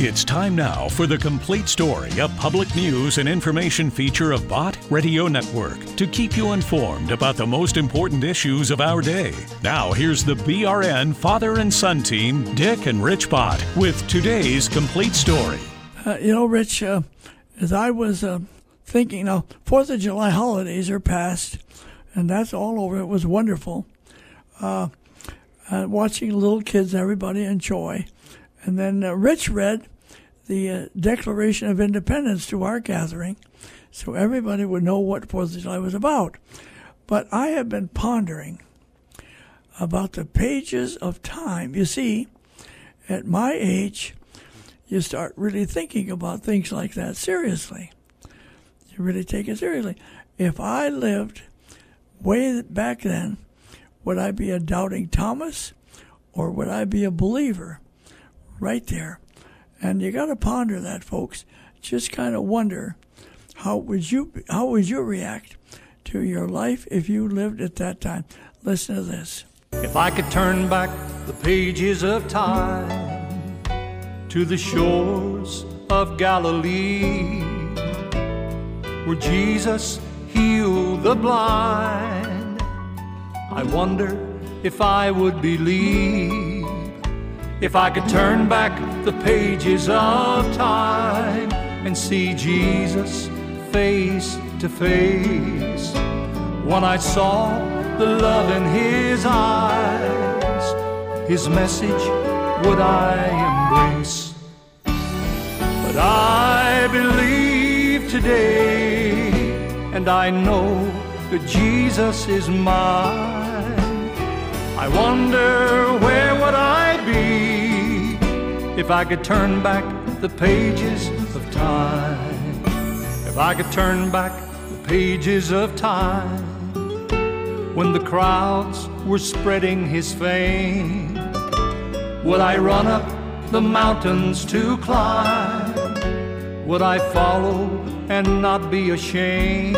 It's time now for the complete story, a public news and information feature of Bott Radio Network to keep you informed about the most important issues of our day. Now, here's the BRN father and son team, Dick and Rich Bott, with today's complete story. Uh, you know, Rich, uh, as I was uh, thinking, now, Fourth of July holidays are past, and that's all over. It was wonderful. Uh, uh, watching little kids, everybody enjoy. And then uh, Rich read the uh, Declaration of Independence to our gathering, so everybody would know what Fourth of July was about. But I have been pondering about the pages of time. You see, at my age, you start really thinking about things like that seriously. You really take it seriously. If I lived way back then, would I be a doubting Thomas or would I be a believer? Right there. And you got to ponder that, folks. Just kind of wonder how would you how would you react to your life if you lived at that time? Listen to this. If I could turn back the pages of time to the shores of Galilee, where Jesus healed the blind, I wonder if I would believe if I could turn back the pages of time and see Jesus face to face. When I saw the love in his eyes, his message would I embrace. But I believe today, and I know that Jesus is mine. I wonder where would I be if I could turn back the pages of time. If I could turn back the pages of time when the crowds were spreading his fame. Would I run up the mountains to climb? Would I follow and not be ashamed?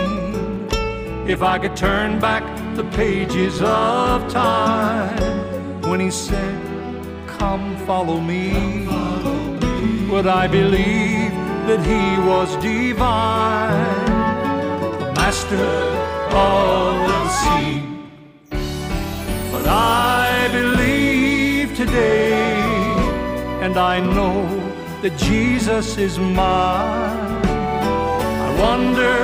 If I could turn back the pages of time when he said, Come follow me. Would I believe that he was divine, the master of the sea? But I believe today, and I know that Jesus is mine. I wonder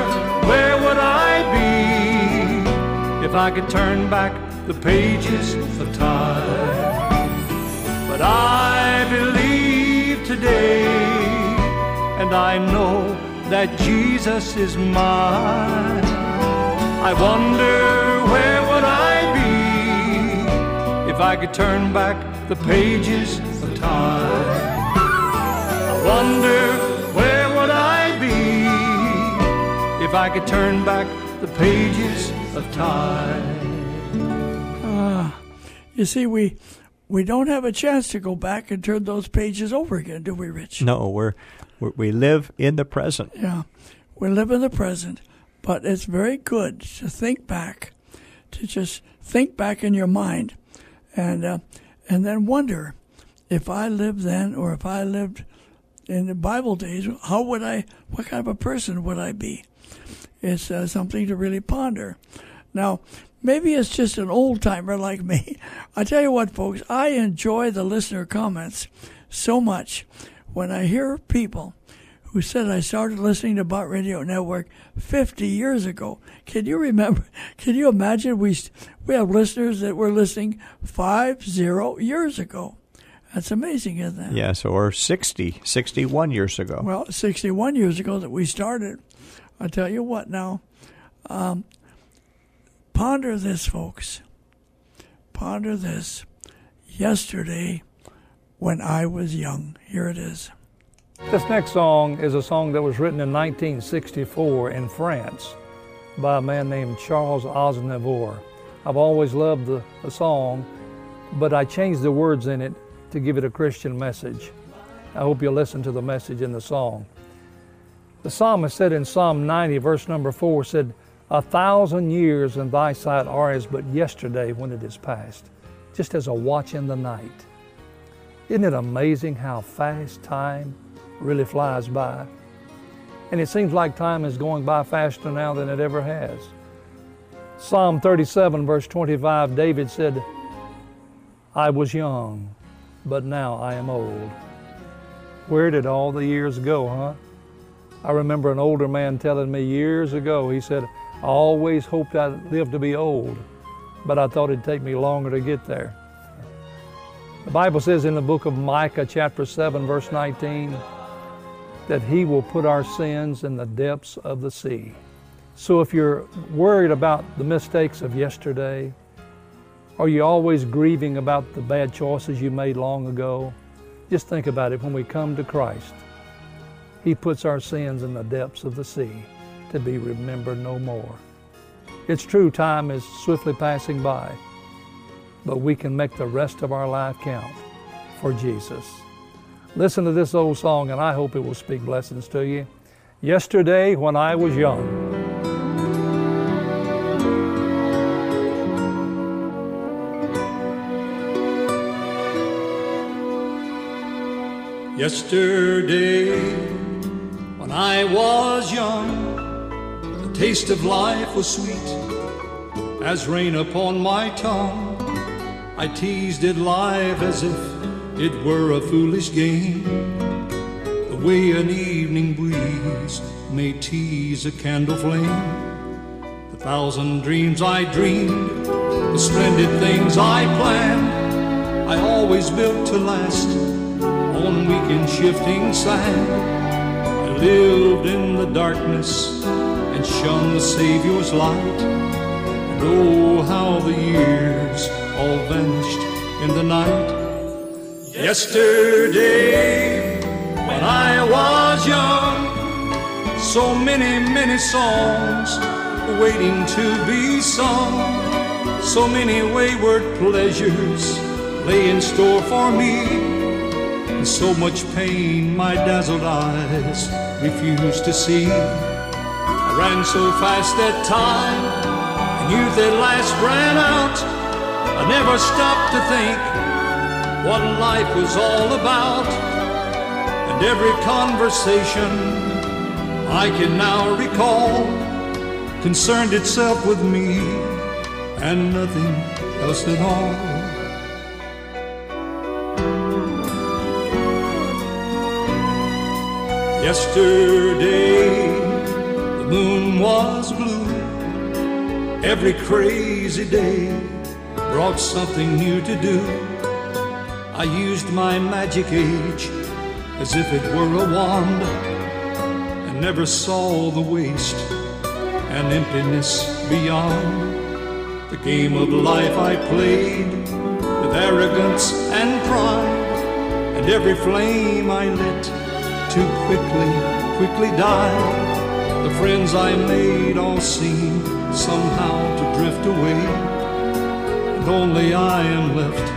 where would I be if I could turn back the pages of time? But I believe today, and I know that Jesus is mine. I wonder where would I be if I could turn back the pages of time? I wonder where would I be if I could turn back the pages of time? Ah, You see, we we don't have a chance to go back and turn those pages over again, do we, Rich? No, we're, we're we live in the present. Yeah, we live in the present, but it's very good to think back, to just think back in your mind, and uh, and then wonder if I lived then or if I lived in the Bible days, how would I? What kind of a person would I be? It's uh, something to really ponder. Now, maybe it's just an old timer like me. I tell you what, folks, I enjoy the listener comments so much when I hear people who said I started listening to Bott Radio Network 50 years ago. Can you remember? Can you imagine we we have listeners that were listening five zero years ago? That's amazing, isn't it? Yes, or 60, 61 years ago. Well, 61 years ago that we started. I tell you what now. Um, ponder this, folks. Ponder this. Yesterday, when I was young. Here it is. This next song is a song that was written in 1964 in France by a man named Charles Aznavour. I've always loved the, the song, but I changed the words in it to give it a Christian message. I hope you'll listen to the message in the song. The psalmist said in Psalm 90, verse number 4, said, A thousand years in thy sight are as but yesterday when it is past, just as a watch in the night. Isn't it amazing how fast time really flies by. And it seems like time is going by faster now than it ever has. Psalm 37, verse 25, David said, I was young, but now I am old. Where did all the years go, huh? I remember an older man telling me years ago, he said, I always hoped I'd live to be old, but I thought it'd take me longer to get there. The Bible says in the book of Micah, chapter 7, verse 19, that He will put our sins in the depths of the sea. So if you're worried about the mistakes of yesterday, are you always grieving about the bad choices you made long ago? Just think about it. When we come to Christ, He puts our sins in the depths of the sea to be remembered no more. It's true, time is swiftly passing by but we can make the rest of our life count for Jesus. Listen to this old song, and I hope it will speak blessings to you. Yesterday, when I was young, Yesterday, when I was young, taste of life was sweet as rain upon my tongue. I teased it live as if it were a foolish game. The way an evening breeze may tease a candle flame. The thousand dreams I dreamed, the splendid things I planned, I always built to last on weak and shifting sand. I lived in the darkness and shone the Savior's light. And oh, how the years all vanished in the night. Yesterday, when I was young, so many, many songs waiting to be sung. So many wayward pleasures lay in store for me. And so much pain my dazzled eyes refused to see. I ran so fast that time, and youth at last ran out. I never stopped to think what life was all about. And every conversation I can now recall concerned itself with me and nothing else at all. Yesterday, moon was blue. Every crazy day brought something new to do. I used my magic age as if it were a wand and never saw the waste and emptiness beyond. The game of life I played with arrogance and pride, and every flame I lit too quickly, quickly died. The friends I made all seem somehow to drift away and only I am left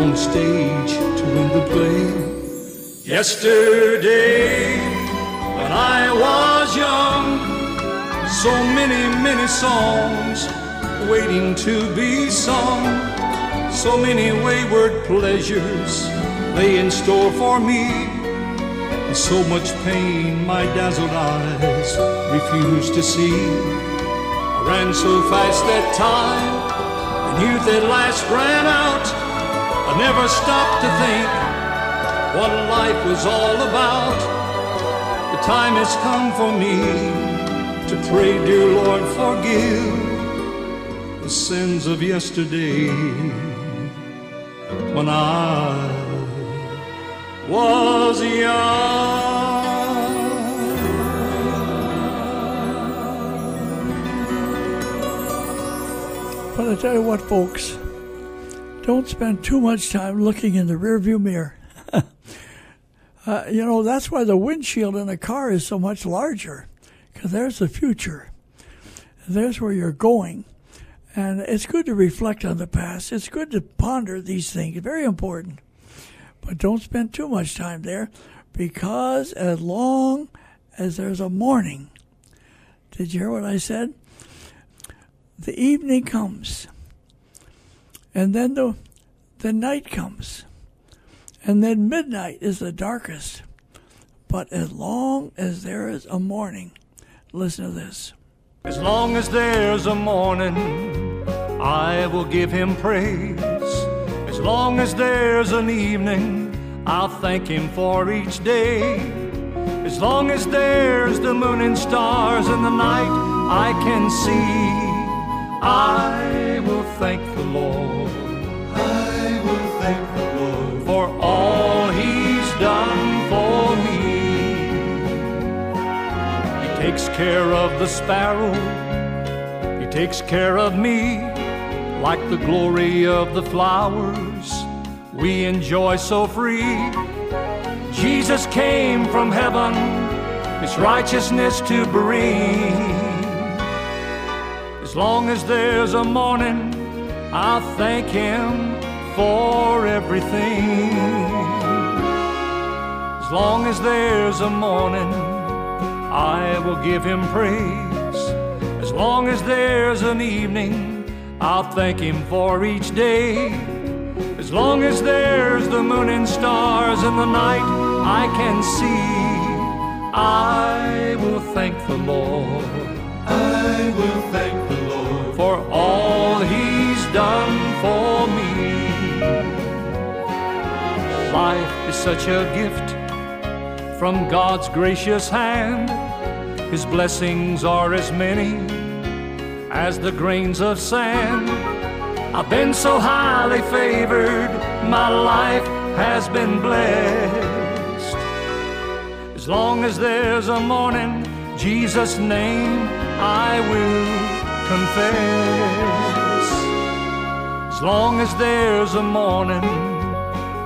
on stage to win the play. Yesterday, when I was young, so many, many songs waiting to be sung, so many wayward pleasures lay in store for me. So much pain my dazzled eyes refused to see. I ran so fast that time and youth at last ran out. I never stopped to think what life was all about. The time has come for me to pray, dear Lord, forgive the sins of yesterday when I was young. But I tell you what, folks, don't spend too much time looking in the rearview mirror. uh, you know, that's why the windshield in a car is so much larger, because there's the future. There's where you're going. And it's good to reflect on the past. It's good to ponder these things. Very important. But don't spend too much time there because as long as there's a morning, did you hear what I said? the evening comes, and then the, the night comes, and then midnight is the darkest. But as long as there is a morning, listen to this. As long as there's a morning, I will give him praise. As long as there's an evening, I'll thank him for each day. As long as there's the moon and stars in the night I can see, I will thank the Lord. I will thank the Lord for all he's done for me. He takes care of the sparrow, he takes care of me like the glory of the flowers we enjoy so free. Jesus came from heaven, his righteousness to bring. As long as there's a morning, I'll thank him for everything. As long as there's a morning, I will give him praise. As long as there's an evening, I'll thank him for each day. As long as there's the moon and stars in the night I can see, I will thank the Lord. I will thank the Lord for all he's done for me. Life is such a gift from God's gracious hand. His blessings are as many as the grains of sand. I've been so highly favored, my life has been blessed. As long as there's a morning, Jesus' name I will confess. As long as there's a morning,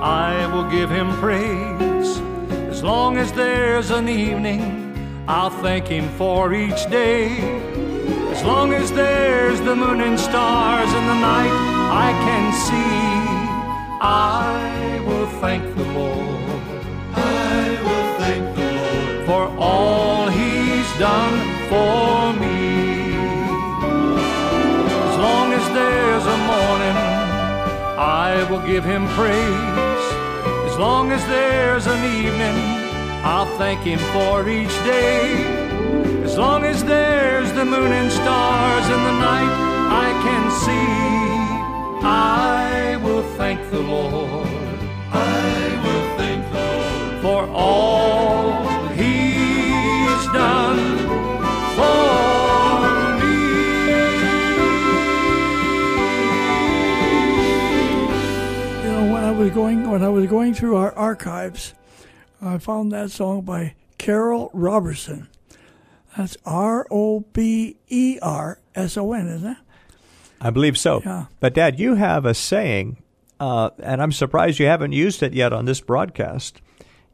I will give him praise. As long as there's an evening, I'll thank him for each day. As long as there's the moon and stars in the night I can see, I will thank the Lord. I will thank the Lord for all He's done for me. As long as there's a morning, I will give Him praise. As long as there's an evening, I'll thank Him for each day. As long as there's the moon and stars in the night I can see, I will thank the Lord. I will thank the Lord for all He's done for me. You know, when I was going when I was going through our archives, I found that song by Carroll Roberson. That's R O B E R S O N, isn't it? I believe so. Yeah. But, Dad, you have a saying, uh, and I'm surprised you haven't used it yet on this broadcast.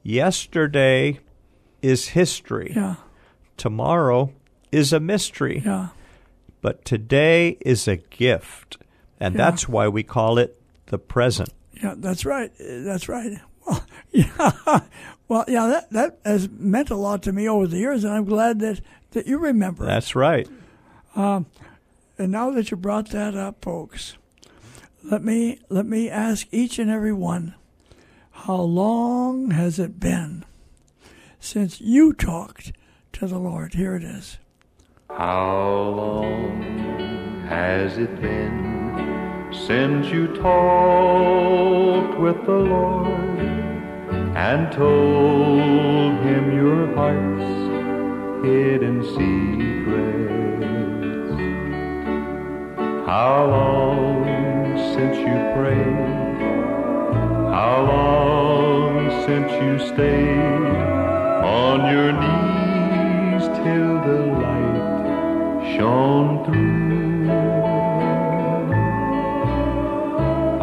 Yesterday is history. Yeah, Tomorrow is a mystery. yeah, But today is a gift. And Yeah. that's why we call it the present. yeah. That's right. That's right. Well, yeah. Well, yeah. That that has meant a lot to me over the years, and I'm glad that that you remember. That's right. Um, and now that you brought that up, folks, let me let me ask each and every one, how long has it been since you talked to the Lord? Here it is. How long has it been since you talked with the Lord and told him your heart's hidden secrets? How long since you prayed? How long since you stayed on your knees till the light shone through?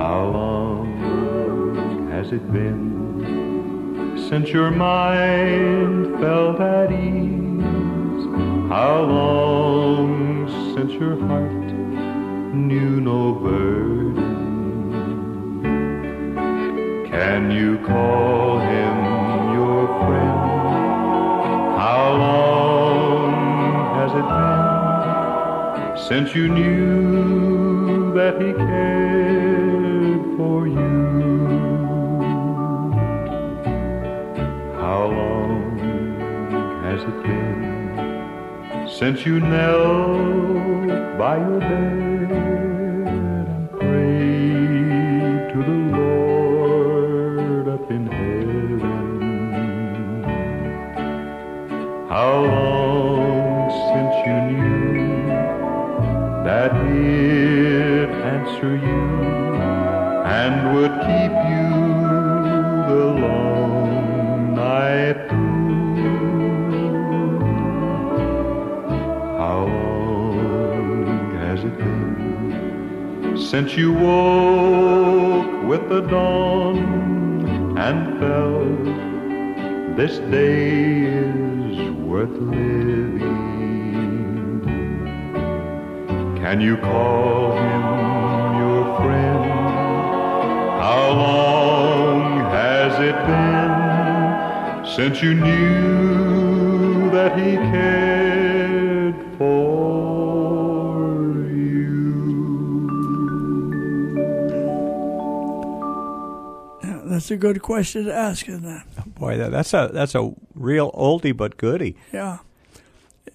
How long has it been since your mind felt at ease? How long since your heart knew no burden? Can you call him your friend? How long has it been since you knew that he cared for you? Since you knelt by your bed since you woke with the dawn and felt this day is worth living? Can you call him your friend? How long has it been since you knew that he cared for that's a good question to ask, isn't it? Boy, that, that's a that's a real oldie but goodie. Yeah.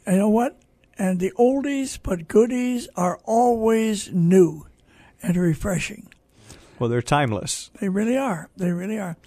You know what? And the oldies but goodies are always new and refreshing. Well, they're timeless. They really are. They really are.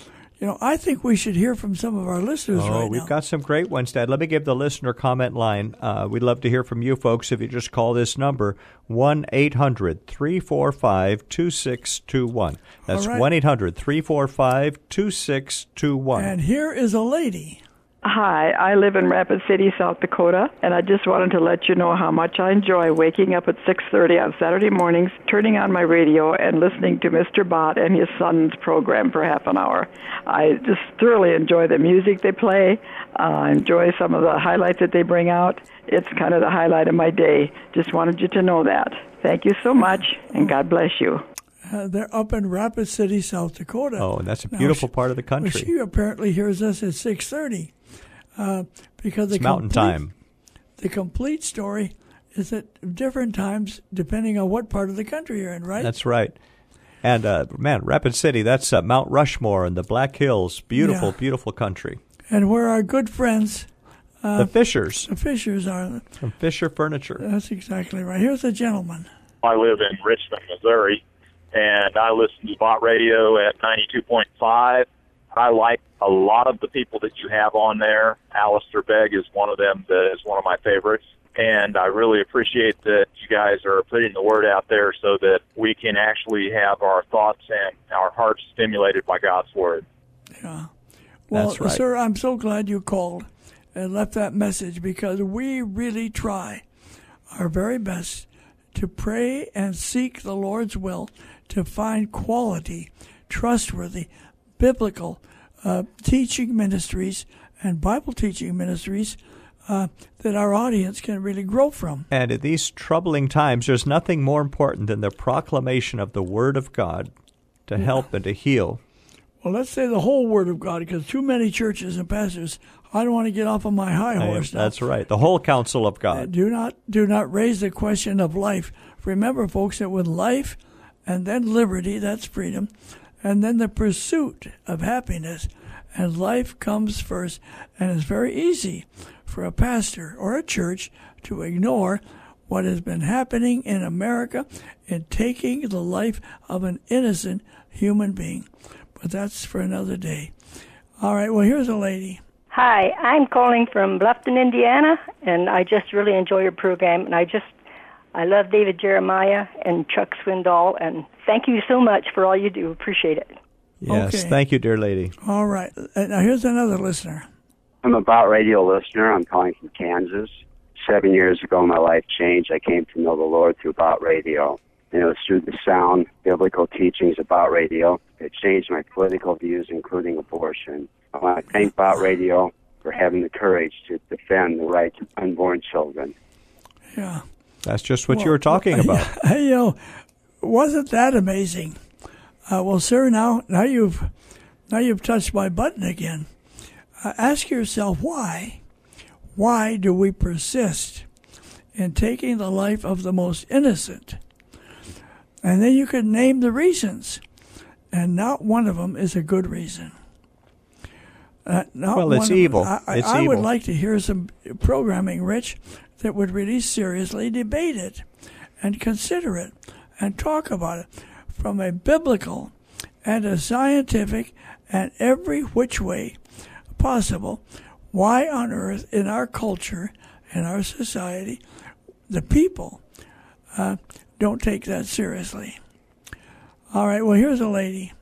You know, I think we should hear from some of our listeners oh, right we've now. got some great ones, Dad. Let me give the listener comment line. Uh, we'd love to hear from you folks if you just call this number, 1 800 345 2621. That's 1 800 345 2621. and here is a lady. Hi, I live in Rapid City, South Dakota, and I just wanted to let you know how much I enjoy waking up at 6:30 on Saturday mornings, turning on my radio and listening to Mr. Bott and his son's program for half an hour. I just thoroughly enjoy the music they play. Uh, I enjoy some of the highlights that they bring out. It's kind of the highlight of my day. Just wanted you to know that. Thank you so much, and God bless you. Uh, they're up in Rapid City, South Dakota. Oh, and that's a Now, beautiful she- part of the well, country. she apparently hears us at 6:30 uh, because the It's mountain complete- time. The complete story is at different times depending on what part of the country you're in, right? That's right. And uh, man, Rapid City, that's uh, Mount Rushmore and the Black Hills. Beautiful, Yeah. beautiful country. and where our good friends, Uh, the Fishers the Fishers, are. from Fisher Furniture. That's exactly right. Here's a gentleman. I live in Richmond, Missouri, and I listen to Bott Radio at 92.5. I like a lot of the people that you have on there. Alistair Begg is one of them that is one of my favorites. And I really appreciate that you guys are putting the word out there so that we can actually have our thoughts and our hearts stimulated by God's word. Yeah. Well, That's right. sir, I'm so glad you called and left that message because we really try our very best to pray and seek the Lord's will to find quality, trustworthy, biblical uh, teaching ministries and Bible teaching ministries uh, that our audience can really grow from. And in these troubling times, there's nothing more important than the proclamation of the Word of God to help and to heal. Well, let's say the whole Word of God because too many churches and pastors. I don't want to get off on my high horse now. That's right. The whole counsel of God. Do not do not raise the question of life. Remember, folks, that with life and then liberty, that's freedom, and then the pursuit of happiness, and life comes first. And it's very easy for a pastor or a church to ignore what has been happening in America in taking the life of an innocent human being. But that's for another day. All right, well, here's a lady. Hi, I'm calling from Bluffton, Indiana, and I just really enjoy your program. And I just, I love David Jeremiah and Chuck Swindoll, and thank you so much for all you do. Appreciate it. Yes. Okay. Thank you, dear lady. All right, uh, now here's another listener. I'm a About Radio listener. I'm calling from Kansas. Seven years ago, my life changed. I came to know the Lord through Bott Radio. And it was through the sound biblical teachings about radio. It changed my political views, including abortion. I want to thank Bott Radio for having the courage to defend the rights of unborn children. Yeah. That's just what you were talking about. you know, wasn't that amazing? Uh, well, sir, now now you've now you've touched my button again. Uh, ask yourself why. Why do we persist in taking the life of the most innocent? And then you could name the reasons, and not one of them is a good reason. Uh, Well, it's evil. I, I- It's I would evil. like to hear some programming, Rich, that would really seriously debate it and consider it and talk about it from a biblical and a scientific and every which way possible. Why on earth, in our culture, in our society, the people uh, don't take that seriously? All right, well, here's a lady.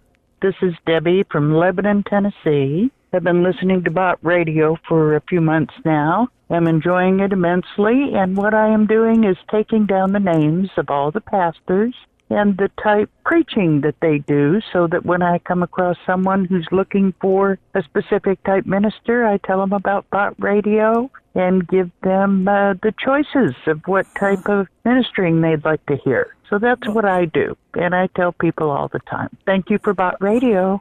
This is Debbie from Lebanon, Tennessee. I've been listening to Bott Radio for a few months now. I'm enjoying it immensely, and what I am doing is taking down the names of all the pastors and the type preaching that they do so that when I come across someone who's looking for a specific type minister, I tell them about Bott Radio and give them uh, the choices of what type of ministering they'd like to hear. So that's what I do, and I tell people all the time. Thank you for Bott Radio.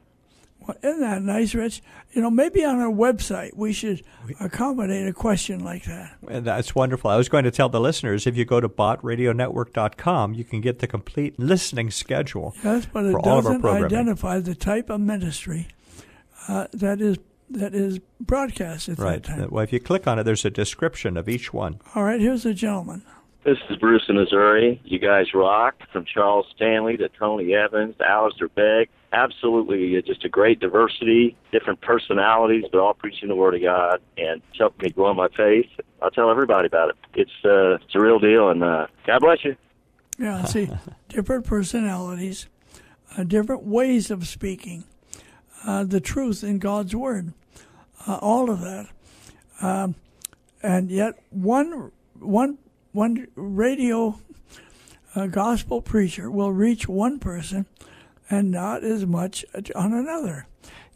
Well, isn't that nice, Rich? You know, maybe on our website we should accommodate a question like that. And that's wonderful. I was going to tell the listeners if you go to bottradionetwork.com, you can get the complete listening schedule Yes, but it for all of our doesn't identify the type of ministry uh, that is that is broadcast at Right. that time. Well, if you click on it, there's a description of each one. All right, here's a gentleman. This is Bruce in Missouri. You guys rock. From Charles Stanley to Tony Evans to Alistair Begg. Absolutely, just a great diversity, different personalities, but all preaching the Word of God, and helped me grow in my faith. I'll tell everybody about it. It's uh, it's a real deal, and uh, God bless you. Yeah, see, different personalities, uh, different ways of speaking, uh, the truth in God's Word, uh, all of that, um, and yet one one one radio uh, gospel preacher will reach one person, and not as much on another.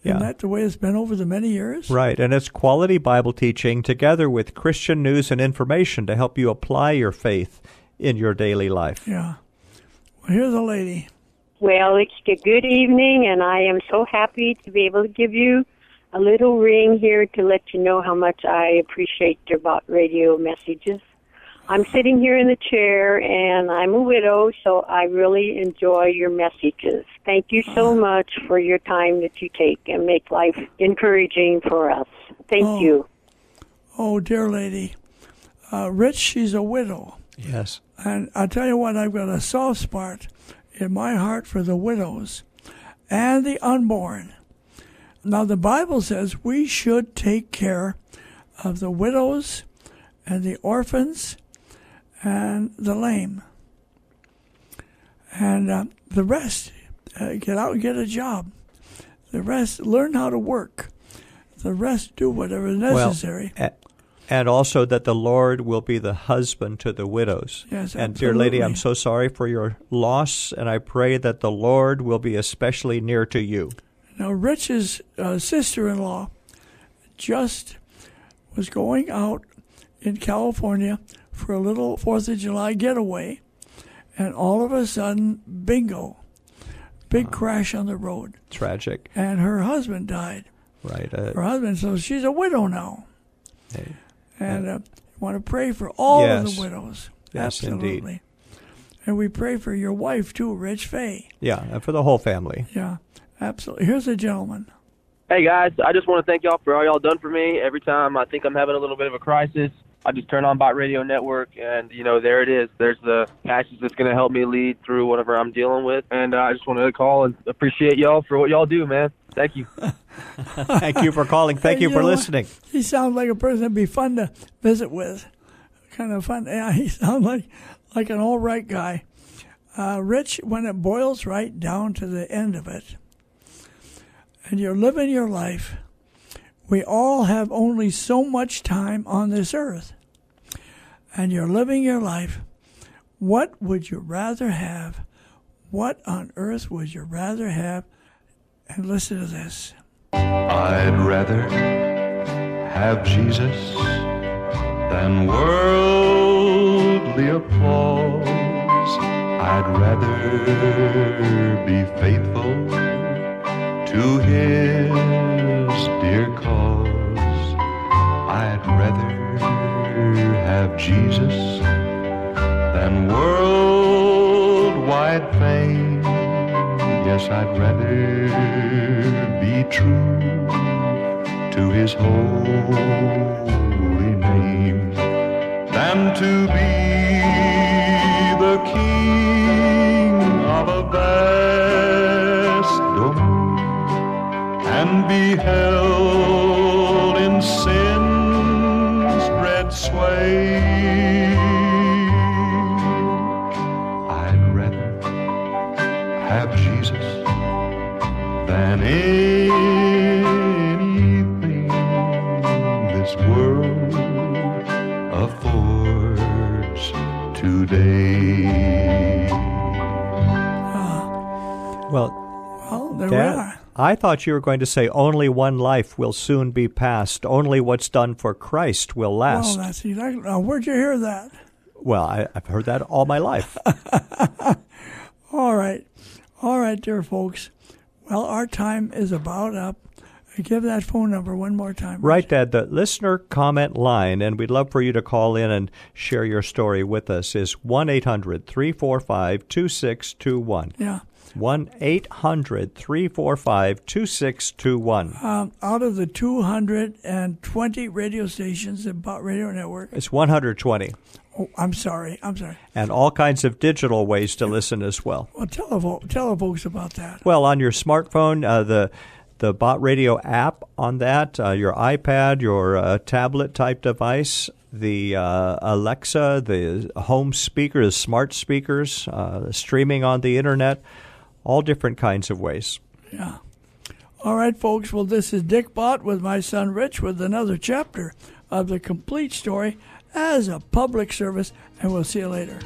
Yeah. Isn't that the way it's been over the many years? Right, and it's quality Bible teaching together with Christian news and information to help you apply your faith in your daily life. Yeah. Well, here's a lady. Well, it's a good evening, and I am so happy to be able to give you a little ring here to let you know how much I appreciate your Bott radio messages. I'm sitting here in the chair, and I'm a widow, so I really enjoy your messages. Thank you so much for your time that you take and make life encouraging for us. Thank Oh. you. Oh, dear lady. Uh, Rich, she's a widow. Yes. And I tell you what, I've got a soft spot in my heart for the widows and the unborn. Now, the Bible says we should take care of the widows and the orphans and the lame. And uh, the rest, uh, get out and get a job. The rest, learn how to work. The rest, do whatever is necessary. Well, and also that the Lord will be the husband to the widows. Yes, and dear lady, I'm so sorry for your loss, and I pray that the Lord will be especially near to you. Now, Rich's uh, sister in law just was going out in California for a little Fourth of July getaway, and all of a sudden, bingo, big crash on the road, Tragic, and her husband died. right? Uh, Her husband, so she's a widow now. hey, And uh, want to pray for all of the widows. Yes, indeed. Absolutely. And we pray for your wife too, Rich Fay. yeah, and for the whole family. Yeah, absolutely. Here's a gentleman. Hey guys, I just want to thank y'all for all y'all done for me. Every time I think I'm having a little bit of a crisis, I just turn on Bott Radio Network, and you know there it is. There's the passage that's going to help me lead through whatever I'm dealing with. And uh, I just wanted to call and appreciate y'all for what y'all do, man. Thank you. Thank you for calling. Thank Hey, you for know what? listening. He sounds like a person that'd be fun to visit with. Kind of fun. Yeah, he sounds like like an all right guy. Uh, Rich, when it boils right down to the end of it, and you're living your life, we all have only so much time on this earth. And you're living your life. What would you rather have? What on earth would you rather have? And listen to this. I'd rather have Jesus than worldly applause. I'd rather be faithful to his dear cause. I'd rather have Jesus than worldwide fame. Yes, I'd rather be true to his holy name than to be the king of a vast and be held in sin's dread sway. I'd rather have Jesus than anything this world affords today. Well, Well, there Dad, we are. I thought you were going to say only one life will soon be passed. Only what's done for Christ will last. Well, that's exactly. Now, where'd you hear that? Well, I, I've heard that all my life. All right. All right, dear folks. Well, our time is about up. Give that phone number one more time. right, Dad. The listener comment line, and we'd love for you to call in and share your story with us, is 1 800 345 2621. Yeah. 1 800 345 2621. Um, out of the 220 radio stations in Bott Radio Network. It's 120, Oh, I'm sorry. I'm sorry. and all kinds of digital ways to listen as well. Well, tell the, tell the folks about that. Well, on your smartphone, uh, the the Bott Radio app on that, uh, your iPad, your uh, tablet type device, the uh, Alexa, the home speakers, smart speakers, uh, streaming on the internet, all different kinds of ways. Yeah. All right, folks. Well, this is Dick Bott with my son Rich with another chapter of the complete story as a public service, and we'll see you later.